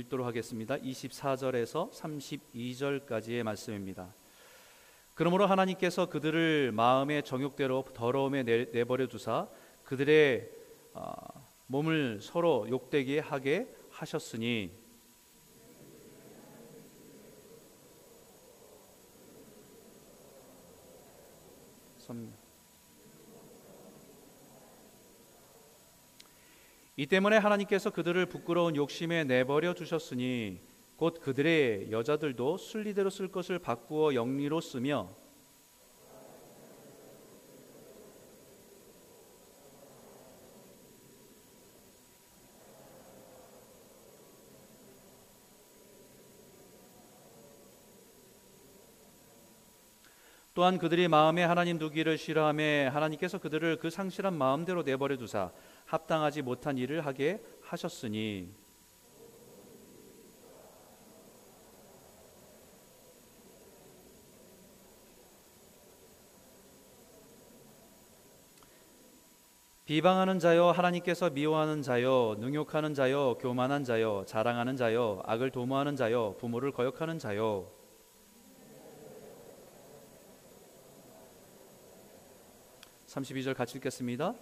읽도록 하겠습니다. 24절에서 32절까지의 말씀입니다. 그러므로 하나님께서 그들을 마음의 정욕대로 더러움에 내 버려 두사 그들의 어, 몸을 서로 욕되게 하게 하셨으니 이 때문에 하나님께서 그들을 부끄러운 욕심에 내버려 두셨으니 곧 그들의 여자들도 순리대로 쓸 것을 바꾸어 영리로 쓰며 또한 그들이 마음에 하나님 두기를 싫어함에 하나님께서 그들을 그 상실한 마음대로 내버려 두사 합당하지 못한 일을 하게 하셨으니 비방하는 자여 하나님께서 미워하는 자여 능욕하는 자여 교만한 자여 자랑하는 자여 악을 도모하는 자여 부모를 거역하는 자여 32절 같이 읽겠습니다.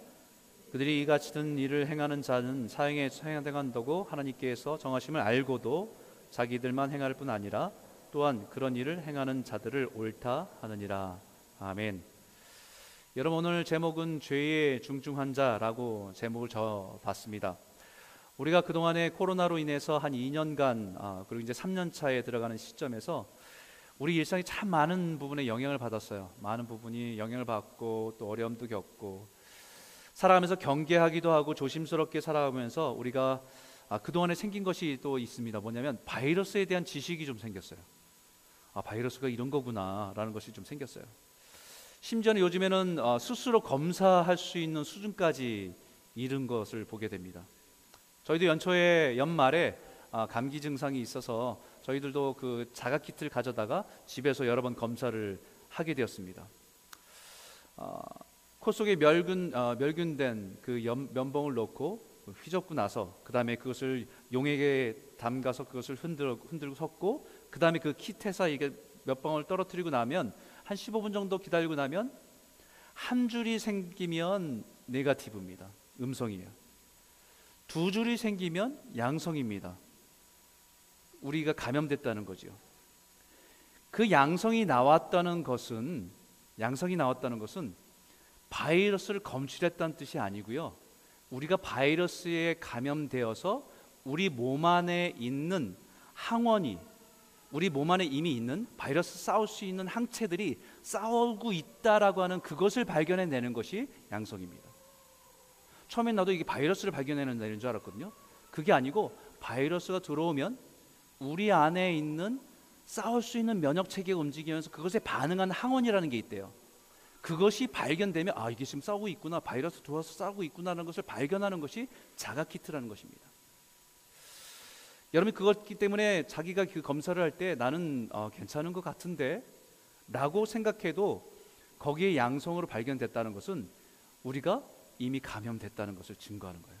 그들이 이같이 든 일을 행하는 자는 사형에 처한다고 하나님께서 정하심을 알고도 자기들만 행할 뿐 아니라 또한 그런 일을 행하는 자들을 옳다 하느니라. 아멘. 여러분 오늘 제목은 죄의 중증 환자라고 제목을 저 봤습니다. 우리가 그동안에 코로나로 인해서 한 2년간 아, 그리고 이제 3년 차에 들어가는 시점에서 우리 일상이 참 많은 부분에 영향을 받았어요. 많은 부분이 영향을 받고 또 어려움도 겪고 살아가면서 경계하기도 하고 조심스럽게 살아가면서 우리가 아, 그동안에 생긴 것이 또 있습니다. 뭐냐면 바이러스에 대한 지식이 좀 생겼어요. 아, 바이러스가 이런 거구나라는 것이 좀 생겼어요. 심지어는 요즘에는 어, 스스로 검사할 수 있는 수준까지 이른 것을 보게 됩니다. 저희도 연초에 연말에 아, 감기 증상이 있어서 저희들도 그 자가 키트를 가져다가 집에서 여러 번 검사를 하게 되었습니다. 어, 코 속에 멸균 어, 멸균된 그 연, 면봉을 넣고 휘젓고 나서 그 다음에 그것을 용액에 담가서 그것을 흔들어 흔들고 섞고 그 다음에 그 키트에서 이게 몇 방울 떨어뜨리고 나면 한 15분 정도 기다리고 나면 한 줄이 생기면 네가티브입니다. 음성이에요. 두 줄이 생기면 양성입니다. 우리가 감염됐다는 거죠. 그 양성이 나왔다는 것은 양성이 나왔다는 것은 바이러스를 검출했다는 뜻이 아니고요. 우리가 바이러스에 감염되어서 우리 몸 안에 있는 항원이 우리 몸 안에 이미 있는 바이러스 싸울 수 있는 항체들이 싸우고 있다라고 하는 그것을 발견해내는 것이 양성입니다. 처음엔 나도 이게 바이러스를 발견해내는 줄 알았거든요. 그게 아니고 바이러스가 들어오면 우리 안에 있는 싸울 수 있는 면역 체계가 움직이면서 그것에 반응하는 항원이라는 게 있대요. 그것이 발견되면 아 이게 지금 싸우고 있구나 바이러스 들어와서 싸우고 있구나라는 것을 발견하는 것이 자가 키트라는 것입니다. 여러분 그것기 때문에 자기가 그 검사를 할 때 나는 어, 괜찮은 것 같은데라고 생각해도 거기에 양성으로 발견됐다는 것은 우리가 이미 감염됐다는 것을 증거하는 거예요.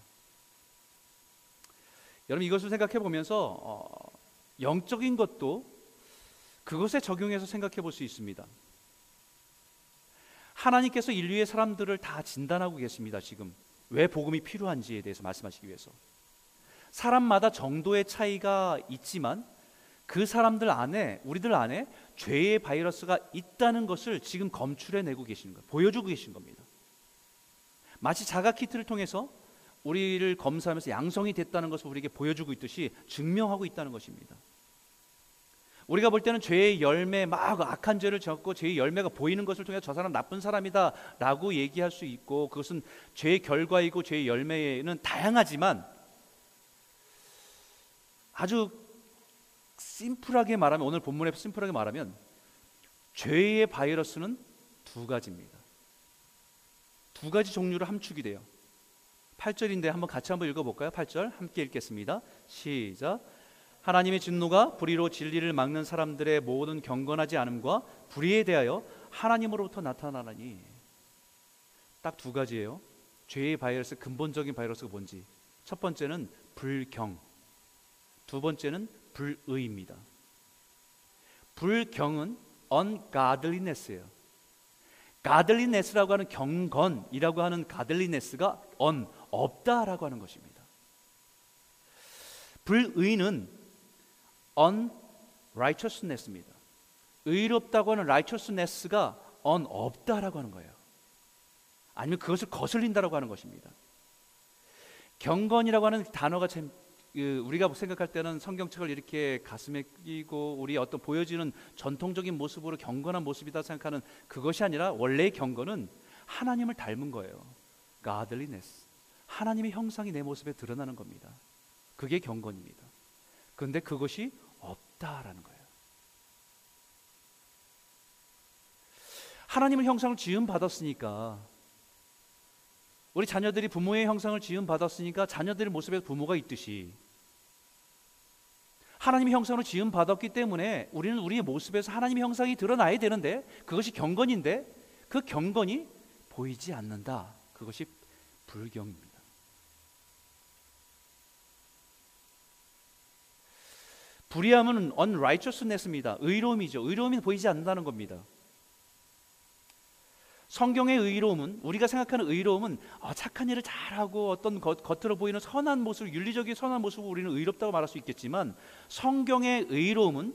여러분 이것을 생각해 보면서 어, 영적인 것도 그것에 적용해서 생각해 볼 수 있습니다. 하나님께서 인류의 사람들을 다 진단하고 계십니다. 지금 왜 복음이 필요한지에 대해서 말씀하시기 위해서. 사람마다 정도의 차이가 있지만 그 사람들 안에 우리들 안에 죄의 바이러스가 있다는 것을 지금 검출해 내고 계시는 거예요. 보여주고 계신 겁니다. 마치 자가 키트를 통해서 우리를 검사하면서 양성이 됐다는 것을 우리에게 보여주고 있듯이 증명하고 있다는 것입니다. 우리가 볼 때는 죄의 열매 막 악한 죄를 졌고 죄의 열매가 보이는 것을 통해 저 사람 나쁜 사람이다라고 얘기할 수 있고 그것은 죄의 결과이고 죄의 열매는 다양하지만 아주 심플하게 말하면 오늘 본문에 심플하게 말하면 죄의 바이러스는 두 가지입니다. 두 가지 종류로 함축이 돼요. 8절인데 한번 같이 한번 읽어 볼까요? 8절 함께 읽겠습니다. 시작. 하나님의 진노가 불의로 진리를 막는 사람들의 모든 경건하지 않음과 불의에 대하여 하나님으로부터 나타나니 딱 두 가지예요. 죄의 바이러스 근본적인 바이러스가 뭔지. 첫 번째는 불경. 두 번째는 불의입니다. 불경은 ungodliness예요. godliness라고 하는 경건이라고 하는 godliness가 on 없다라고 하는 것입니다. 불의는 unrighteousness입니다. 의롭다고 하는 righteousness가 on 없다라고 하는 거예요. 아니면 그것을 거슬린다라고 하는 것입니다. 경건이라고 하는 단어가 참그 우리가 생각할 때는 성경책을 이렇게 가슴에 끼고 우리 어떤 보여지는 전통적인 모습으로 경건한 모습이다 생각하는 그것이 아니라 원래의 경건은 하나님을 닮은 거예요. godliness. 하나님의 형상이 내 모습에 드러나는 겁니다. 그게 경건입니다. 그런데 그것이 없다라는 거예요. 하나님의 형상을 지음 받았으니까 우리 자녀들이 부모의 형상을 지음 받았으니까 자녀들의 모습에 부모가 있듯이 하나님의 형상으로 지음 받았기 때문에 우리는 우리의 모습에서 하나님의 형상이 드러나야 되는데 그것이 경건인데 그 경건이 보이지 않는다. 그것이 불경입니다. 불의함은 unrighteousness입니다. 의로움이죠. 의로움이 보이지 않는다는 겁니다. 성경의 의로움은 우리가 생각하는 의로움은 아, 착한 일을 잘하고 어떤 겉, 겉으로 보이는 선한 모습, 윤리적인 선한 모습을 우리는 의롭다고 말할 수 있겠지만 성경의 의로움은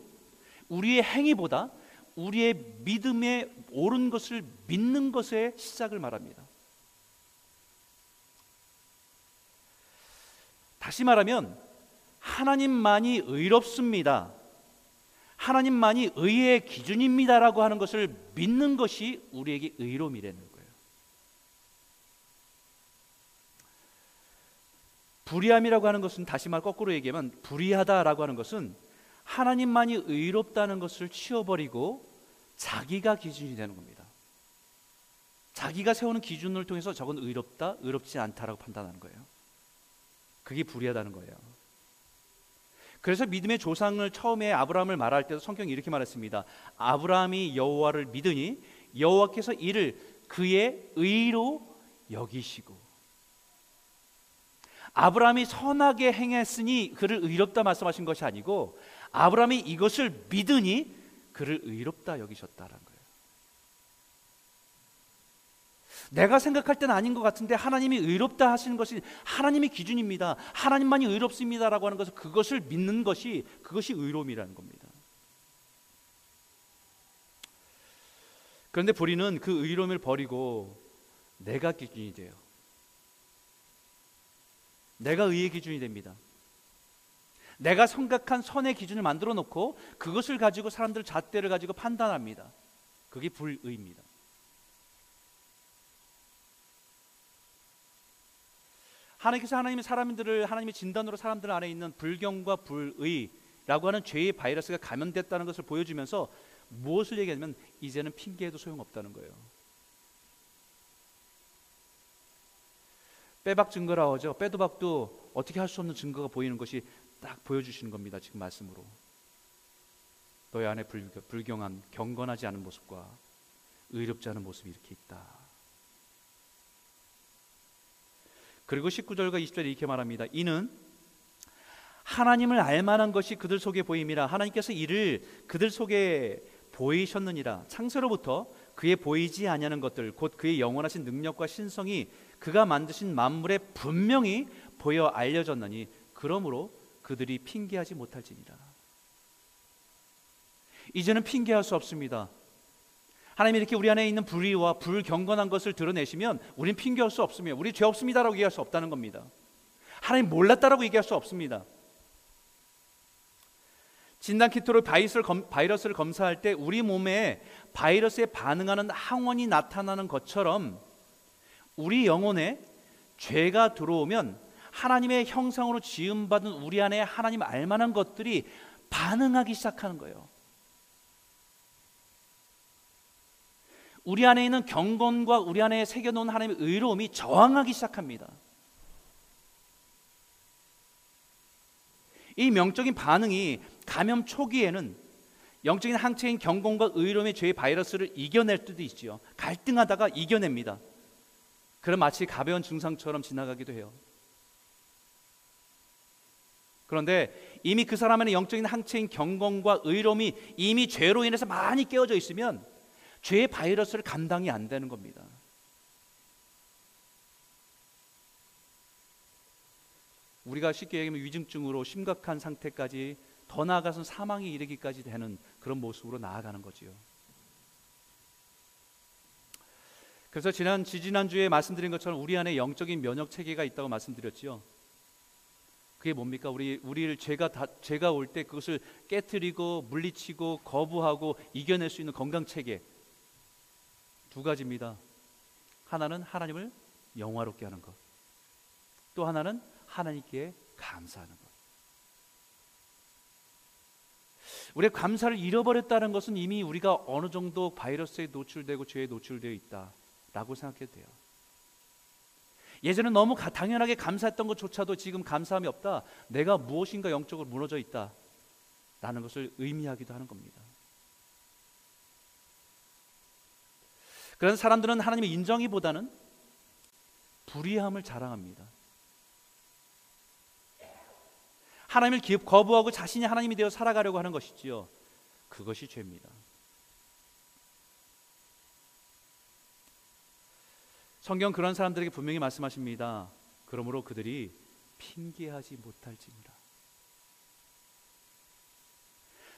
우리의 행위보다 우리의 믿음에 옳은 것을 믿는 것의 시작을 말합니다. 다시 말하면 하나님만이 의롭습니다. 하나님만이 의의 기준입니다라고 하는 것을 믿는 것이 우리에게 의로움이라는 거예요. 불의함이라고 하는 것은 다시 말 거꾸로 얘기하면 불의하다라고 하는 것은 하나님만이 의롭다는 것을 치워버리고 자기가 기준이 되는 겁니다. 자기가 세우는 기준을 통해서 저건 의롭다, 의롭지 않다라고 판단하는 거예요. 그게 불의하다는 거예요. 그래서 믿음의 조상을 처음에 아브라함을 말할 때도 성경이 이렇게 말했습니다. 아브라함이 여호와를 믿으니 여호와께서 이를 그의 의로 여기시고 아브라함이 선하게 행했으니 그를 의롭다 말씀하신 것이 아니고 아브라함이 이것을 믿으니 그를 의롭다 여기셨다라는 거예요. 내가 생각할 때는 아닌 것 같은데 하나님이 의롭다 하시는 것이 하나님의 기준입니다. 하나님만이 의롭습니다라고 하는 것을 그것을 믿는 것이 그것이 의로움이라는 겁니다. 그런데 불의는 그 의로움을 버리고 내가 기준이 돼요. 내가 의의 기준이 됩니다. 내가 생각한 선의 기준을 만들어 놓고 그것을 가지고 사람들 잣대를 가지고 판단합니다. 그게 불의입니다. 하나님께서 하나님의 사람들을 하나님의 진단으로 사람들 안에 있는 불경과 불의라고 하는 죄의 바이러스가 감염됐다는 것을 보여주면서 무엇을 얘기하냐면 이제는 핑계해도 소용없다는 거예요. 빼박 증거라 하죠. 빼도 박도 어떻게 할 수 없는 증거가 보이는 것이 딱 보여주시는 겁니다. 지금 말씀으로. 너희 안에 불경한 경건하지 않은 모습과 의롭지 않은 모습이 이렇게 있다. 그리고 19절과 20절에 이렇게 말합니다. 이는 하나님을 알만한 것이 그들 속에 보임이라. 하나님께서 이를 그들 속에 보이셨느니라. 창세로부터 그의 보이지 아니하는 것들 곧 그의 영원하신 능력과 신성이 그가 만드신 만물에 분명히 보여 알려졌느니 그러므로 그들이 핑계하지 못할지니라. 이제는 핑계할 수 없습니다 하나님이 이렇게 우리 안에 있는 불의와 불경건한 것을 드러내시면 우린 핑계할 수 없으며 우리 죄 없습니다라고 얘기할 수 없다는 겁니다. 하나님 몰랐다라고 얘기할 수 없습니다. 진단 키트로 바이러스를, 검, 바이러스를 검사할 때 우리 몸에 바이러스에 반응하는 항원이 나타나는 것처럼 우리 영혼에 죄가 들어오면 하나님의 형상으로 지음받은 우리 안에 하나님 알만한 것들이 반응하기 시작하는 거예요. 우리 안에 있는 경건과 우리 안에 새겨놓은 하나님의 의로움이 저항하기 시작합니다. 이 명적인 반응이 감염 초기에는 영적인 항체인 경건과 의로움의 죄의 바이러스를 이겨낼 때도 있지요. 갈등하다가 이겨냅니다. 그럼 마치 가벼운 증상처럼 지나가기도 해요. 그런데 이미 그 사람 안에 영적인 항체인 경건과 의로움이 이미 죄로 인해서 많이 깨어져 있으면 죄의 바이러스를 감당이 안 되는 겁니다. 우리가 쉽게 얘기하면 위중증으로 심각한 상태까지 더 나아가서 사망에 이르기까지 되는 그런 모습으로 나아가는 거지요. 그래서 지난 지지난 주에 말씀드린 것처럼 우리 안에 영적인 면역 체계가 있다고 말씀드렸지요. 그게 뭡니까? 우리 우리를 죄가 다, 죄가 올 때 그것을 깨뜨리고 물리치고 거부하고 이겨낼 수 있는 건강 체계 두 가지입니다. 하나는 하나님을 영화롭게 하는 것. 또 하나는 하나님께 감사하는 것. 우리가 감사를 잃어버렸다는 것은 이미 우리가 어느 정도 바이러스에 노출되고 죄에 노출되어 있다라고 생각해도 돼요. 예전에 너무 당연하게 감사했던 것조차도 지금 감사함이 없다. 내가 무엇인가 영적으로 무너져 있다. 라는 것을 의미하기도 하는 겁니다. 그런 사람들은 하나님의 인정이보다는 불의함을 자랑합니다. 하나님을 거부하고 자신이 하나님이 되어 살아가려고 하는 것이지요. 그것이 죄입니다. 성경 그런 사람들에게 분명히 말씀하십니다. 그러므로 그들이 핑계하지 못할지니라.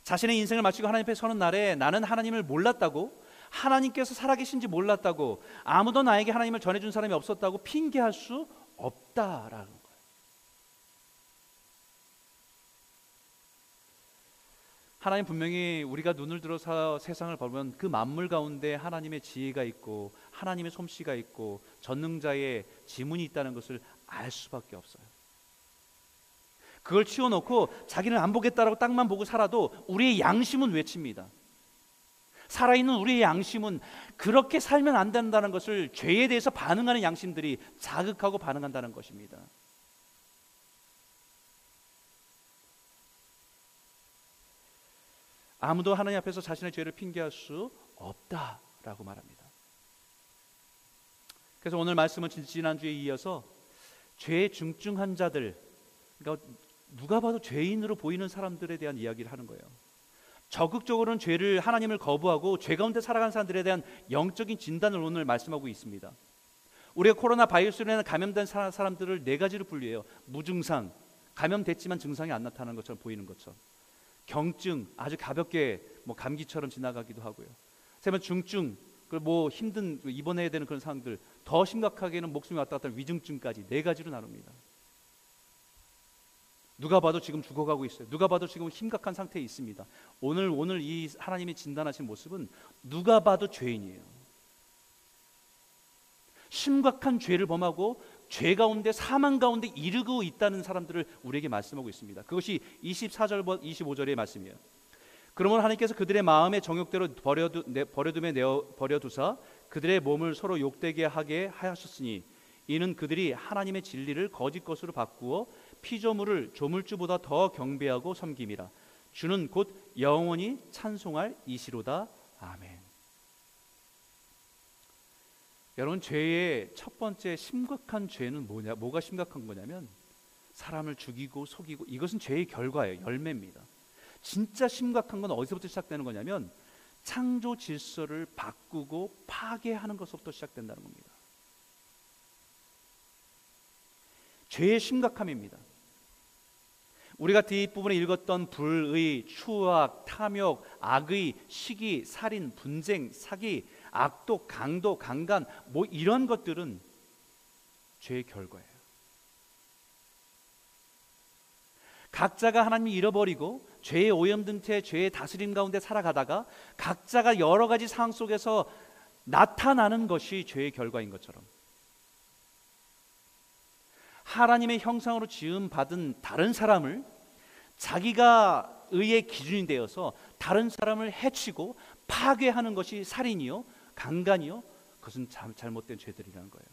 자신의 인생을 마치고 하나님 앞에 서는 날에 나는 하나님을 몰랐다고 하나님께서 살아계신지 몰랐다고 아무도 나에게 하나님을 전해준 사람이 없었다고 핑계할 수 없다라는 거예요. 하나님 분명히 우리가 눈을 들어서 세상을 보면 그 만물 가운데 하나님의 지혜가 있고 하나님의 솜씨가 있고 전능자의 지문이 있다는 것을 알 수밖에 없어요. 그걸 치워놓고 자기는 안 보겠다라고 땅만 보고 살아도 우리의 양심은 외칩니다. 살아있는 우리의 양심은 그렇게 살면 안 된다는 것을 죄에 대해서 반응하는 양심들이 자극하고 반응한다는 것입니다. 아무도 하나님 앞에서 자신의 죄를 핑계할 수 없다라고 말합니다. 그래서 오늘 말씀은 지난주에 이어서 죄 중증 자들 그러니까 누가 봐도 죄인으로 보이는 사람들에 대한 이야기를 하는 거예요. 적극적으로는 죄를 하나님을 거부하고 죄 가운데 살아간 사람들에 대한 영적인 진단을 오늘 말씀하고 있습니다. 우리가 코로나 바이러스로 감염된 사람들을 네 가지로 분류해요. 무증상, 감염됐지만 증상이 안 나타나는 것처럼 보이는 것처럼. 경증 아주 가볍게 뭐 감기처럼 지나가기도 하고요. 세면 중증 그뭐 힘든 그 입원해야 되는 그런 상황들 더 심각하게는 목숨이 왔다 갔다 위중증까지 네 가지로 나눕니다. 누가 봐도 지금 죽어가고 있어요. 누가 봐도 지금 심각한 상태에 있습니다. 오늘 오늘 이 하나님이 진단하신 모습은 누가 봐도 죄인이에요. 심각한 죄를 범하고 죄 가운데 사망 가운데 이르고 있다는 사람들을 우리에게 말씀하고 있습니다. 그것이 24절 25절의 말씀이에요. 그러면 하나님께서 그들의 마음의 정욕대로 버려두, 버려둠에 내어 버려두사 그들의 몸을 서로 욕되게 하게 하셨으니 이는 그들이 하나님의 진리를 거짓 것으로 바꾸어 피조물을 조물주보다 더 경배하고 섬김이라 주는 곧 영원히 찬송할 이시로다 아멘. 여러분 죄의 첫 번째 심각한 죄는 뭐냐? 뭐가 심각한 거냐면 사람을 죽이고 속이고 이것은 죄의 결과예요. 열매입니다. 진짜 심각한 건 어디서부터 시작되는 거냐면 창조 질서를 바꾸고 파괴하는 것부터 시작된다는 겁니다. 죄의 심각함입니다. 우리 가 뒷부분에 읽었던 불의, 추악, 탐욕, 악의, 시기, 살인, 분쟁, 사기, 악독, 강도, 강간 뭐 이런 것들은 죄의 결과예요. 각자가 하나님을 잃어버리고 죄의 오염된 채 죄의 다스림 가운데 살아가다가 각자가 여러 가지 상황 속에서 나타나는 것이 죄의 결과인 것처럼 하나님의 형상으로 지음 받은 다른 사람을 자기가 의의 기준이 되어서 다른 사람을 해치고 파괴하는 것이 살인이요 강간이요? 그것은 잘못된 죄들이라는 거예요.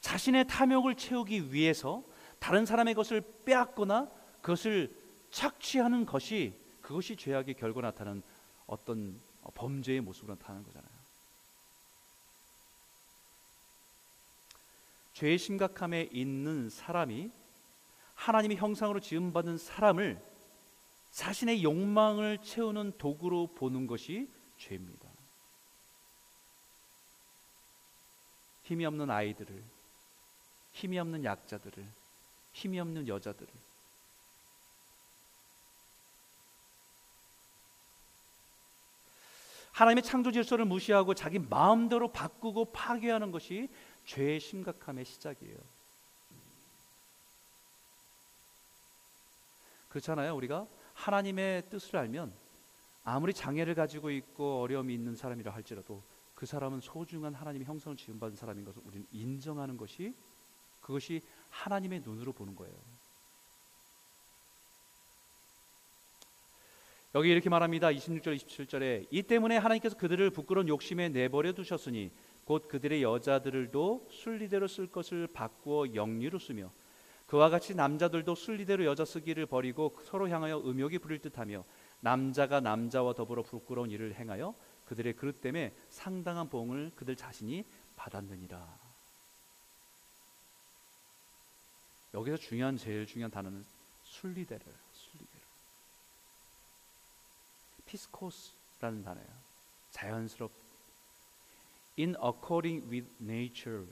자신의 탐욕을 채우기 위해서 다른 사람의 것을 빼앗거나 그것을 착취하는 것이 그것이 죄악의 결과 나타나는 어떤 범죄의 모습으로 나타나는 거잖아요. 죄의 심각함에 있는 사람이 하나님의 형상으로 지음받은 사람을 자신의 욕망을 채우는 도구로 보는 것이 죄입니다. 힘이 없는 아이들을, 힘이 없는 약자들을, 힘이 없는 여자들을 하나님의 창조 질서를 무시하고 자기 마음대로 바꾸고 파괴하는 것이 죄의 심각함의 시작이에요. 그렇잖아요. 우리가 하나님의 뜻을 알면 아무리 장애를 가지고 있고 어려움이 있는 사람이라 할지라도 그 사람은 소중한 하나님의 형성을 지음받은 사람인 것을 우리는 인정하는 것이 그것이 하나님의 눈으로 보는 거예요. 여기 이렇게 말합니다. 26절 27절에 이 때문에 하나님께서 그들을 부끄러운 욕심에 내버려 두셨으니 곧 그들의 여자들도 순리대로 쓸 것을 바꾸어 영리로 쓰며 그와 같이 남자들도 순리대로 여자 쓰기를 버리고 서로 향하여 음욕이 부릴 듯하며 남자가 남자와 더불어 부끄러운 일을 행하여 그들의 그릇 때문에 상당한 보응을 그들 자신이 받았느니라. 여기서 중요한 제일 중요한 단어는 순리대를 피스코스라는 단어예요. 자연스럽 in according with nature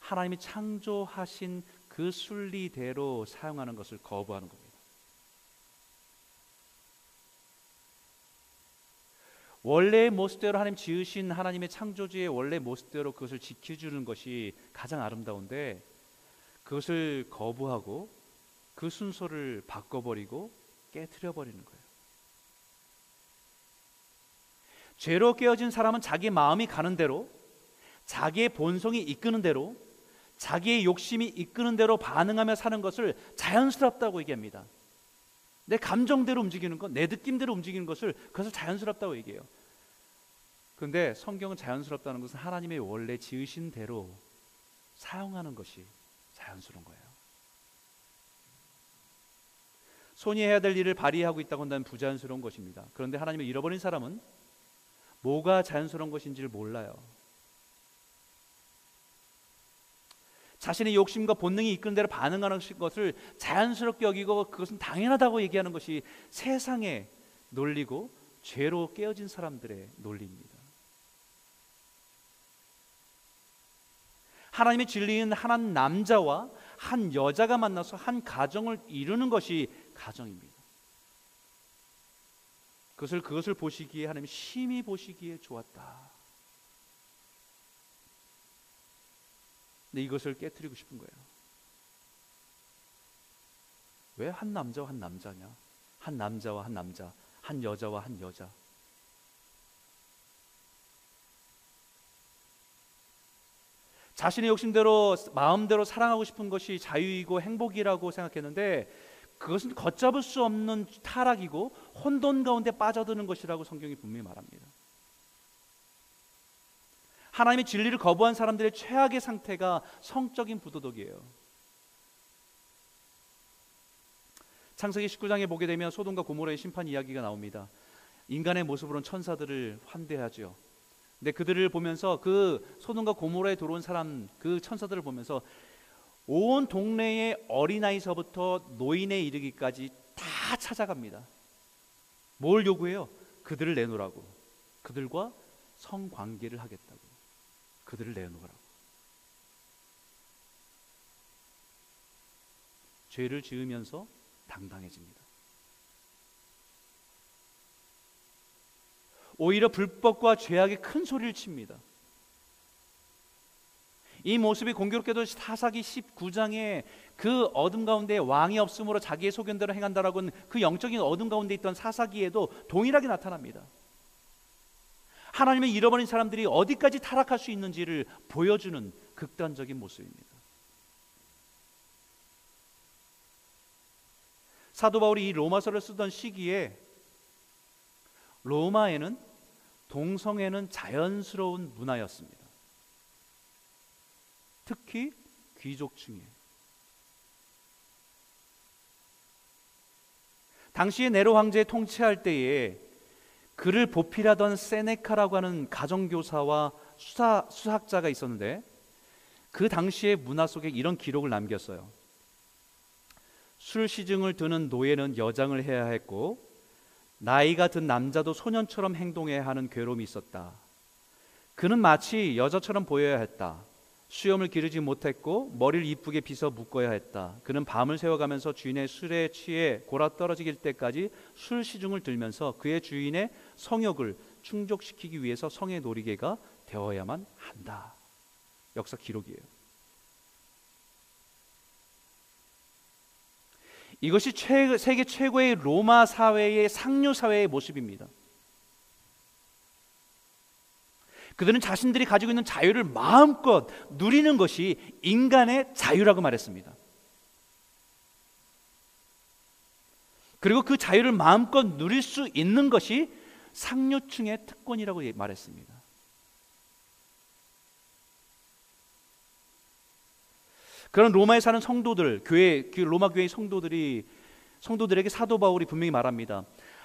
하나님이 창조하신 그 순리대로 사용하는 것을 거부하는 겁니다. 원래의 모습대로 하나님 지으신 하나님의 창조주의 원래 모습대로 그것을 지켜주는 것이 가장 아름다운데 그것을 거부하고 그 순서를 바꿔버리고 깨뜨려 버리는 거예요. 죄로 깨어진 사람은 자기 마음이 가는 대로 자기의 본성이 이끄는 대로 자기의 욕심이 이끄는 대로 반응하며 사는 것을 자연스럽다고 얘기합니다. 내 감정대로 움직이는 것, 내 느낌대로 움직이는 것을 그것을 자연스럽다고 얘기해요. 그런데 성경은 자연스럽다는 것은 하나님의 원래 지으신 대로 사용하는 것이 자연스러운 거예요. 손이 해야 될 일을 발휘하고 있다고 한다면 부자연스러운 것입니다. 그런데 하나님을 잃어버린 사람은 뭐가 자연스러운 것인지를 몰라요. 자신의 욕심과 본능이 이끄는 대로 반응하는 것을 자연스럽게 여기고 그것은 당연하다고 얘기하는 것이 세상의 논리고 죄로 깨어진 사람들의 논리입니다. 하나님의 진리인 한 남자와 한 여자가 만나서 한 가정을 이루는 것이 가정입니다. 그것을 그것을 보시기에 하나님 심히 보시기에 좋았다. 근데 이것을 깨뜨리고 싶은 거예요. 왜 한 남자와 한 남자냐? 한 남자와 한 남자, 한 여자와 한 여자. 자신의 욕심대로 마음대로 사랑하고 싶은 것이 자유이고 행복이라고 생각했는데 그것은 걷잡을 수 없는 타락이고 혼돈 가운데 빠져드는 것이라고 성경이 분명히 말합니다. 하나님의 진리를 거부한 사람들의 최악의 상태가 성적인 부도덕이에요. 창세기 19장에 보게 되면 소돔과 고모라의 심판 이야기가 나옵니다. 인간의 모습으로는 천사들을 환대하죠. 근데 그들을 보면서 그 소돔과 고모라에 들어온 사람 그 천사들을 보면서 온 동네의 어린아이서부터 노인에 이르기까지 다 찾아갑니다. 뭘 요구해요? 그들을 내놓으라고. 그들과 성관계를 하겠다고. 그들을 내놓으라고. 죄를 지으면서 당당해집니다. 오히려 불법과 죄악에 큰 소리를 칩니다. 이 모습이 공교롭게도 사사기 19장에 그 어둠 가운데 왕이 없으므로 자기의 소견대로 행한다라고 하는 그 영적인 어둠 가운데 있던 사사기에도 동일하게 나타납니다. 하나님의 잃어버린 사람들이 어디까지 타락할 수 있는지를 보여주는 극단적인 모습입니다. 사도 바울이 이 로마서를 쓰던 시기에 로마에는 동성애는 자연스러운 문화였습니다. 특히 귀족층에 당시에 네로 황제 통치할 때에 그를 보필하던 세네카라고 하는 가정교사와 수사, 수학자가 있었는데 그 당시의 문화 속에 이런 기록을 남겼어요. 술 시중을 드는 노예는 여장을 해야 했고 나이가 든 남자도 소년처럼 행동해야 하는 괴로움이 있었다. 그는 마치 여자처럼 보여야 했다. 수염을 기르지 못했고 머리를 이쁘게 빗어 묶어야 했다. 그는 밤을 새워가면서 주인의 술에 취해 골아 떨어질 때까지 술 시중을 들면서 그의 주인의 성욕을 충족시키기 위해서 성의 놀이개가 되어야만 한다. 역사 기록이에요. 이것이 최, 세계 최고의 로마 사회의 상류 사회의 모습입니다. 그들은 자신들이 가지고 있는 자유를 마음껏 누리는 것이 인간의 자유라고 말했습니다. 그리고 그 자유를 마음껏 누릴 수 있는 것이 상류층의 특권이라고 말했습니다. 그런 로마에 사는 성도들, 교회, 그 로마 교회의 성도들이 성도들에게 사도 바울이 분명히 말합니다.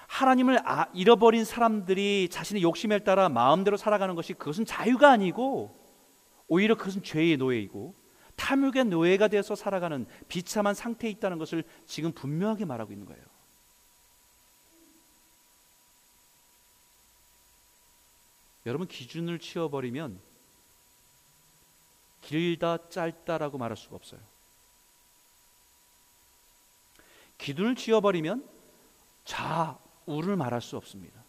하나님을 아, 잃어버린 사람들이 자신의 욕심에 따라 마음대로 살아가는 것이 그것은 자유가 아니고 오히려 그것은 죄의 노예이고 탐욕의 노예가 되어서 살아가는 비참한 상태에 있다는 것을 지금 분명하게 말하고 있는 거예요. 여러분 기준을 치워버리면 길다 짧다라고 말할 수가 없어요. 기준을 지어버리면 좌 우를 말할 수 없습니다.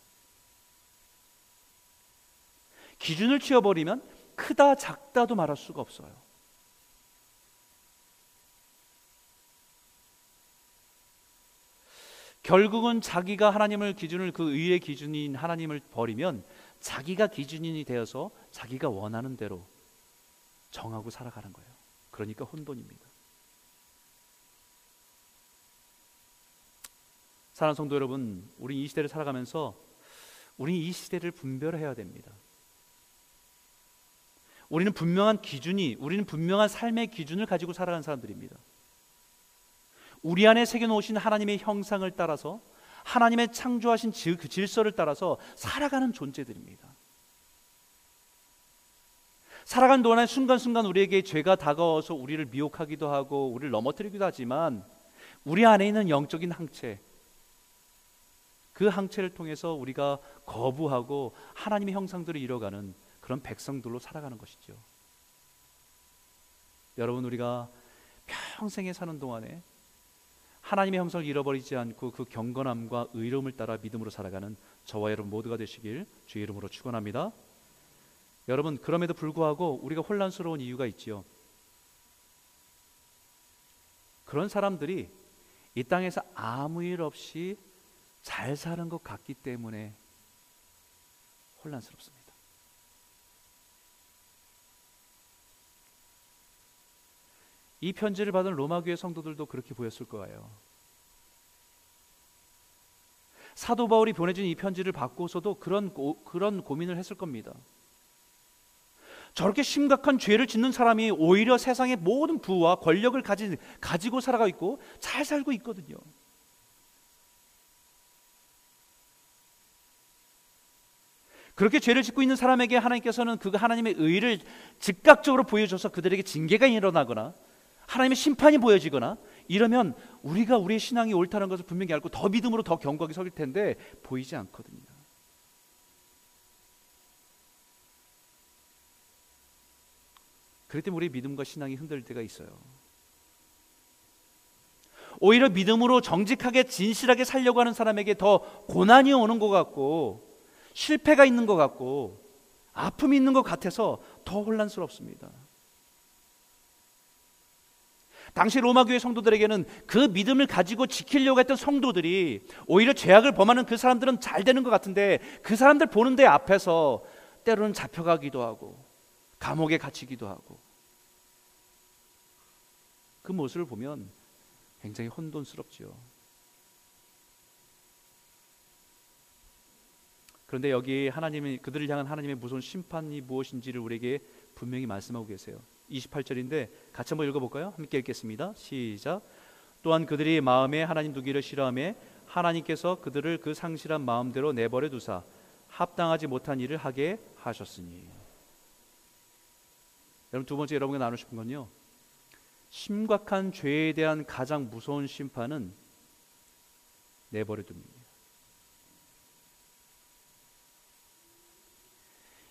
기준을 지어버리면 크다 작다도 말할 수가 없어요. 결국은 자기가 하나님을 기준을 그 의의 기준인 하나님을 버리면 자기가 기준인이 되어서 자기가 원하는 대로 정하고 살아가는 거예요. 그러니까 혼돈입니다. 사랑하는 성도 여러분, 우리 이 시대를 살아가면서 우리 이 시대를 분별해야 됩니다. 우리는 분명한 기준이, 우리는 분명한 삶의 기준을 가지고 살아가는 사람들입니다. 우리 안에 새겨놓으신 하나님의 형상을 따라서 하나님의 창조하신 그 질서를 따라서 살아가는 존재들입니다. 살아가는 동안에 순간순간 우리에게 죄가 다가와서 우리를 미혹하기도 하고 우리를 넘어뜨리기도 하지만 우리 안에 있는 영적인 항체 그 항체를 통해서 우리가 거부하고 하나님의 형상들을 이뤄가는 그런 백성들로 살아가는 것이죠. 여러분 우리가 평생에 사는 동안에 하나님의 형상을 잃어버리지 않고 그 경건함과 의로움을 따라 믿음으로 살아가는 저와 여러분 모두가 되시길 주의 이름으로 축원합니다. 여러분 그럼에도 불구하고 우리가 혼란스러운 이유가 있지요. 그런 사람들이 이 땅에서 아무 일 없이 잘 사는 것 같기 때문에 혼란스럽습니다. 이 편지를 받은 로마 교회 성도들도 그렇게 보였을 거예요. 사도 바울이 보내준 이 편지를 받고서도 그런 고, 그런 고민을 했을 겁니다. 저렇게 심각한 죄를 짓는 사람이 오히려 세상의 모든 부와 권력을 가지, 가지고 살아가 있고 잘 살고 있거든요. 그렇게 죄를 짓고 있는 사람에게 하나님께서는 그 하나님의 의를 즉각적으로 보여줘서 그들에게 징계가 일어나거나 하나님의 심판이 보여지거나 이러면 우리가 우리의 신앙이 옳다는 것을 분명히 알고 더 믿음으로 더 견고하게 서길 텐데 보이지 않거든요. 그럴 때 우리 믿음과 신앙이 흔들릴 때가 있어요. 오히려 믿음으로 정직하게 진실하게 살려고 하는 사람에게 더 고난이 오는 것 같고 실패가 있는 것 같고 아픔이 있는 것 같아서 더 혼란스럽습니다. 당시 로마 교회 성도들에게는 그 믿음을 가지고 지키려고 했던 성도들이 오히려 죄악을 범하는 그 사람들은 잘 되는 것 같은데 그 사람들 보는데 앞에서 때로는 잡혀가기도 하고 감옥에 갇히기도 하고 그 모습을 보면 굉장히 혼돈스럽지요. 그런데 여기 하나님이 그들을 향한 하나님의 무서운 심판이 무엇인지를 우리에게 분명히 말씀하고 계세요. 28절인데 같이 한번 읽어볼까요? 함께 읽겠습니다. 시작. 또한 그들이 마음에 하나님 두기를 싫어함에 하나님께서 그들을 그 상실한 마음대로 내버려 두사 합당하지 못한 일을 하게 하셨으니 여러분 두 번째 여러분과 나누고 싶은 건요. 심각한 죄에 대한 가장 무서운 심판은 내버려 둡니다.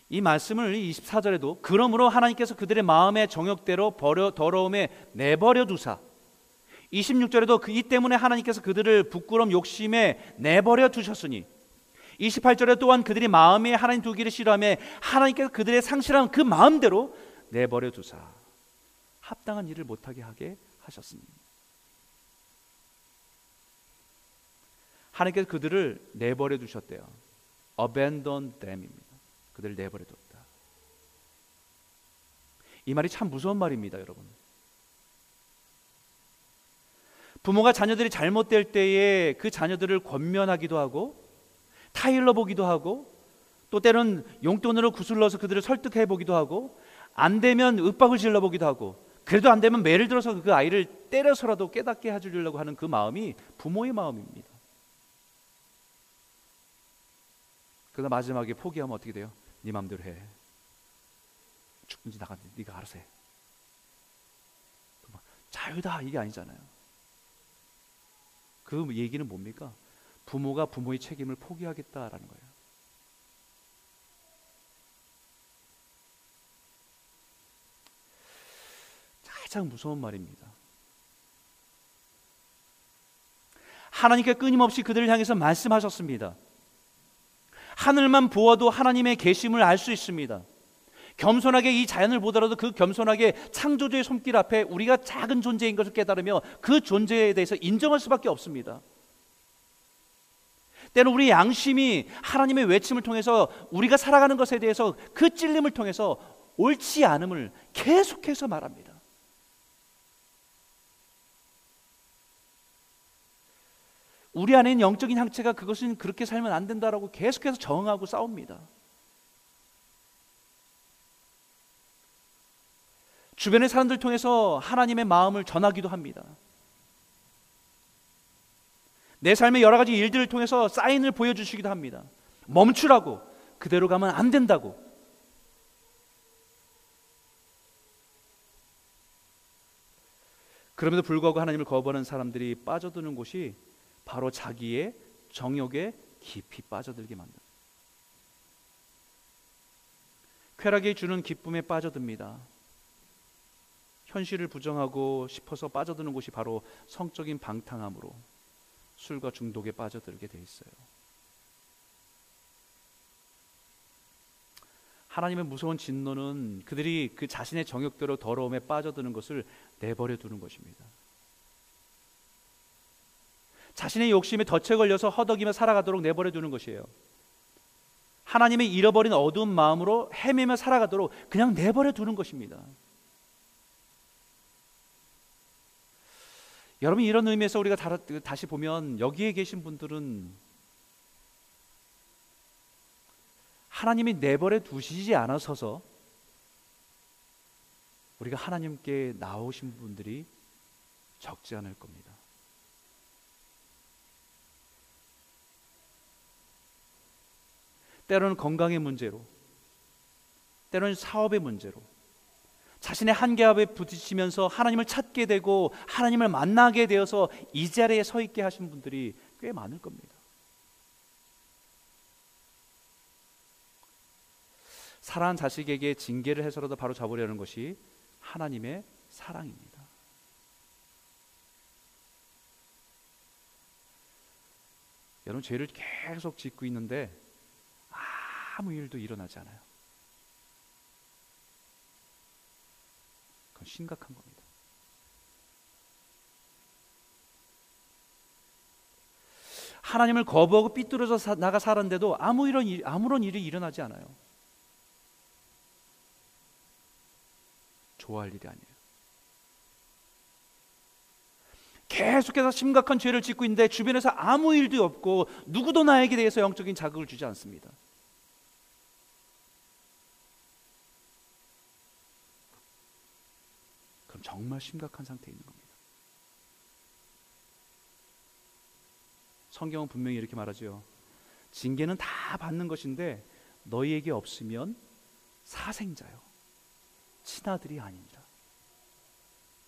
이 말씀을 24절에도 그러므로 하나님께서 그들의 마음의 정욕대로 버려 더러움에 내버려 두사 26절에도 그 이 때문에 하나님께서 그들을 부끄럼 욕심에 내버려 두셨으니 28절에 또한 그들이 마음에 하나님 두기를 싫어하며 하나님께서 그들의 상실한 그 마음대로 내버려 두사 합당한 일을 못하게 하게 하셨습니다. 하나님께서 그들을 내버려 두셨대요. abandon them입니다. 그들을 내버려 뒀다. 이 말이 참 무서운 말입니다, 여러분. 부모가 자녀들이 잘못될 때에 그 자녀들을 권면하기도 하고 타일러 보기도 하고 또 때론 용돈으로 구슬러서 그들을 설득해 보기도 하고 안 되면 윽박을 질러 보기도 하고 그래도 안 되면 매를 들어서 그 아이를 때려서라도 깨닫게 해주려고 하는 그 마음이 부모의 마음입니다. 그러다 마지막에 포기하면 어떻게 돼요? 네 마음대로 해. 죽든지 나가든지 네가 알아서 해. 자유다 이게 아니잖아요. 그 얘기는 뭡니까? 부모가 부모의 책임을 포기하겠다라는 거예요. 가장 무서운 말입니다. 하나님께 끊임없이 그들을 향해서 말씀하셨습니다. 하늘만 보아도 하나님의 계심을 알 수 있습니다. 겸손하게 이 자연을 보더라도 그 겸손하게 창조주의 손길 앞에 우리가 작은 존재인 것을 깨달으며 그 존재에 대해서 인정할 수밖에 없습니다. 때로 우리 양심이 하나님의 외침을 통해서 우리가 살아가는 것에 대해서 그 찔림을 통해서 옳지 않음을 계속해서 말합니다. 우리 안에 있는 영적인 향체가 그것은 그렇게 살면 안 된다라고 계속해서 저항하고 싸웁니다. 주변의 사람들 통해서 하나님의 마음을 전하기도 합니다. 내 삶의 여러 가지 일들을 통해서 사인을 보여주시기도 합니다. 멈추라고 그대로 가면 안 된다고. 그럼에도 불구하고 하나님을 거부하는 사람들이 빠져드는 곳이 바로 자기의 정욕에 깊이 빠져들게 만듭니다. 쾌락이 주는 기쁨에 빠져듭니다. 현실을 부정하고 싶어서 빠져드는 곳이 바로 성적인 방탕함으로 술과 중독에 빠져들게 돼 있어요. 하나님의 무서운 진노는 그들이 그 자신의 정욕대로 더러움에 빠져드는 것을 내버려 두는 것입니다. 자신의 욕심에 덫에 걸려서 허덕이며 살아가도록 내버려 두는 것이에요. 하나님의 잃어버린 어두운 마음으로 헤매며 살아가도록 그냥 내버려 두는 것입니다. 여러분 이런 의미에서 우리가 다 시 보면 여기에 계신 분들은 하나님이 내버려 두시지 않아서서 우리가 하나님께 나오신 분들이 적지 않을 겁니다. 때로는 건강의 문제로, 때로는 사업의 문제로, 자신의 한계 앞에 부딪히면서 하나님을 찾게 되고 하나님을 만나게 되어서 이 자리에 서 있게 하신 분들이 꽤 많을 겁니다. 사랑한 자식에게 징계를 해서라도 바로 잡으려는 것이 하나님의 사랑입니다. 여러분 죄를 계속 짓고 있는데 아무 일도 일어나지 않아요. 그건 심각한 겁니다. 하나님을 거부하고 삐뚤어져 사, 나가 살았는데도 아무 이런 일, 아무런 일이 일어나지 않아요. 좋아할 일이 아니에요. 계속해서 심각한 죄를 짓고 있는데 주변에서 아무 일도 없고 누구도 나에게 대해서 영적인 자극을 주지 않습니다. 그럼 정말 심각한 상태에 있는 겁니다. 성경은 분명히 이렇게 말하죠. 징계는 다 받는 것인데 너희에게 없으면 사생자요. 친아들이 아니니라.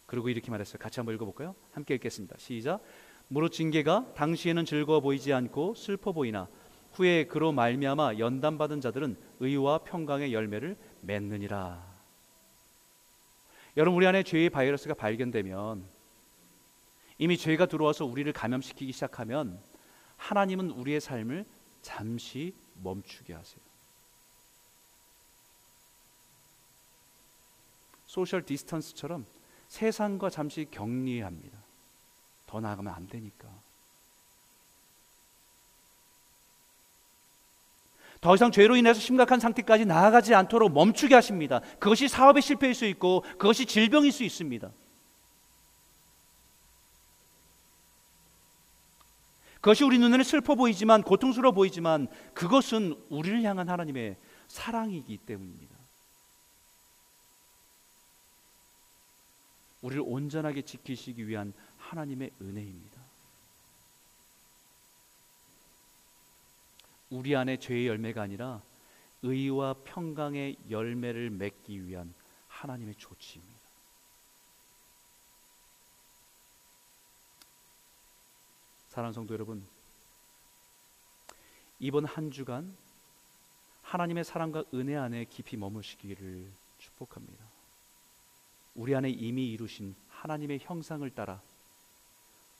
그리고 이렇게 말했어요. 같이 한번 읽어볼까요? 함께 읽겠습니다. 시작. 무릇 징계가 당시에는 즐거워 보이지 않고 슬퍼 보이나 후에 그로 말미암아 연단 받은 자들은 의와 평강의 열매를 맺느니라. 여러분 우리 안에 죄의 바이러스가 발견되면 이미 죄가 들어와서 우리를 감염시키기 시작하면 하나님은 우리의 삶을 잠시 멈추게 하세요. social distance처럼 세상과 잠시 격리합니다. 더 나아가면 안 되니까. 더 이상 죄로 인해서 심각한 상태까지 나아가지 않도록 멈추게 하십니다. 그것이 사업의 실패일 수 있고 그것이 질병일 수 있습니다. 그것이 우리 눈에는 슬퍼 보이지만 고통스러워 보이지만 그것은 우리를 향한 하나님의 사랑이기 때문입니다. 우리를 온전하게 지키시기 위한 하나님의 은혜입니다. 우리 안에 죄의 열매가 아니라 의와 평강의 열매를 맺기 위한 하나님의 조치입니다. 사랑하는 성도 여러분, 이번 한 주간 하나님의 사랑과 은혜 안에 깊이 머무시기를 축복합니다. 우리 안에 이미 이루신 하나님의 형상을 따라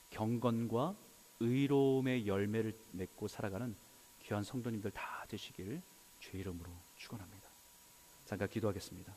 경건과 의로움의 열매를 맺고 살아가는 귀한 성도님들 다 되시길 주의 이름으로 축원합니다. 잠깐 기도하겠습니다.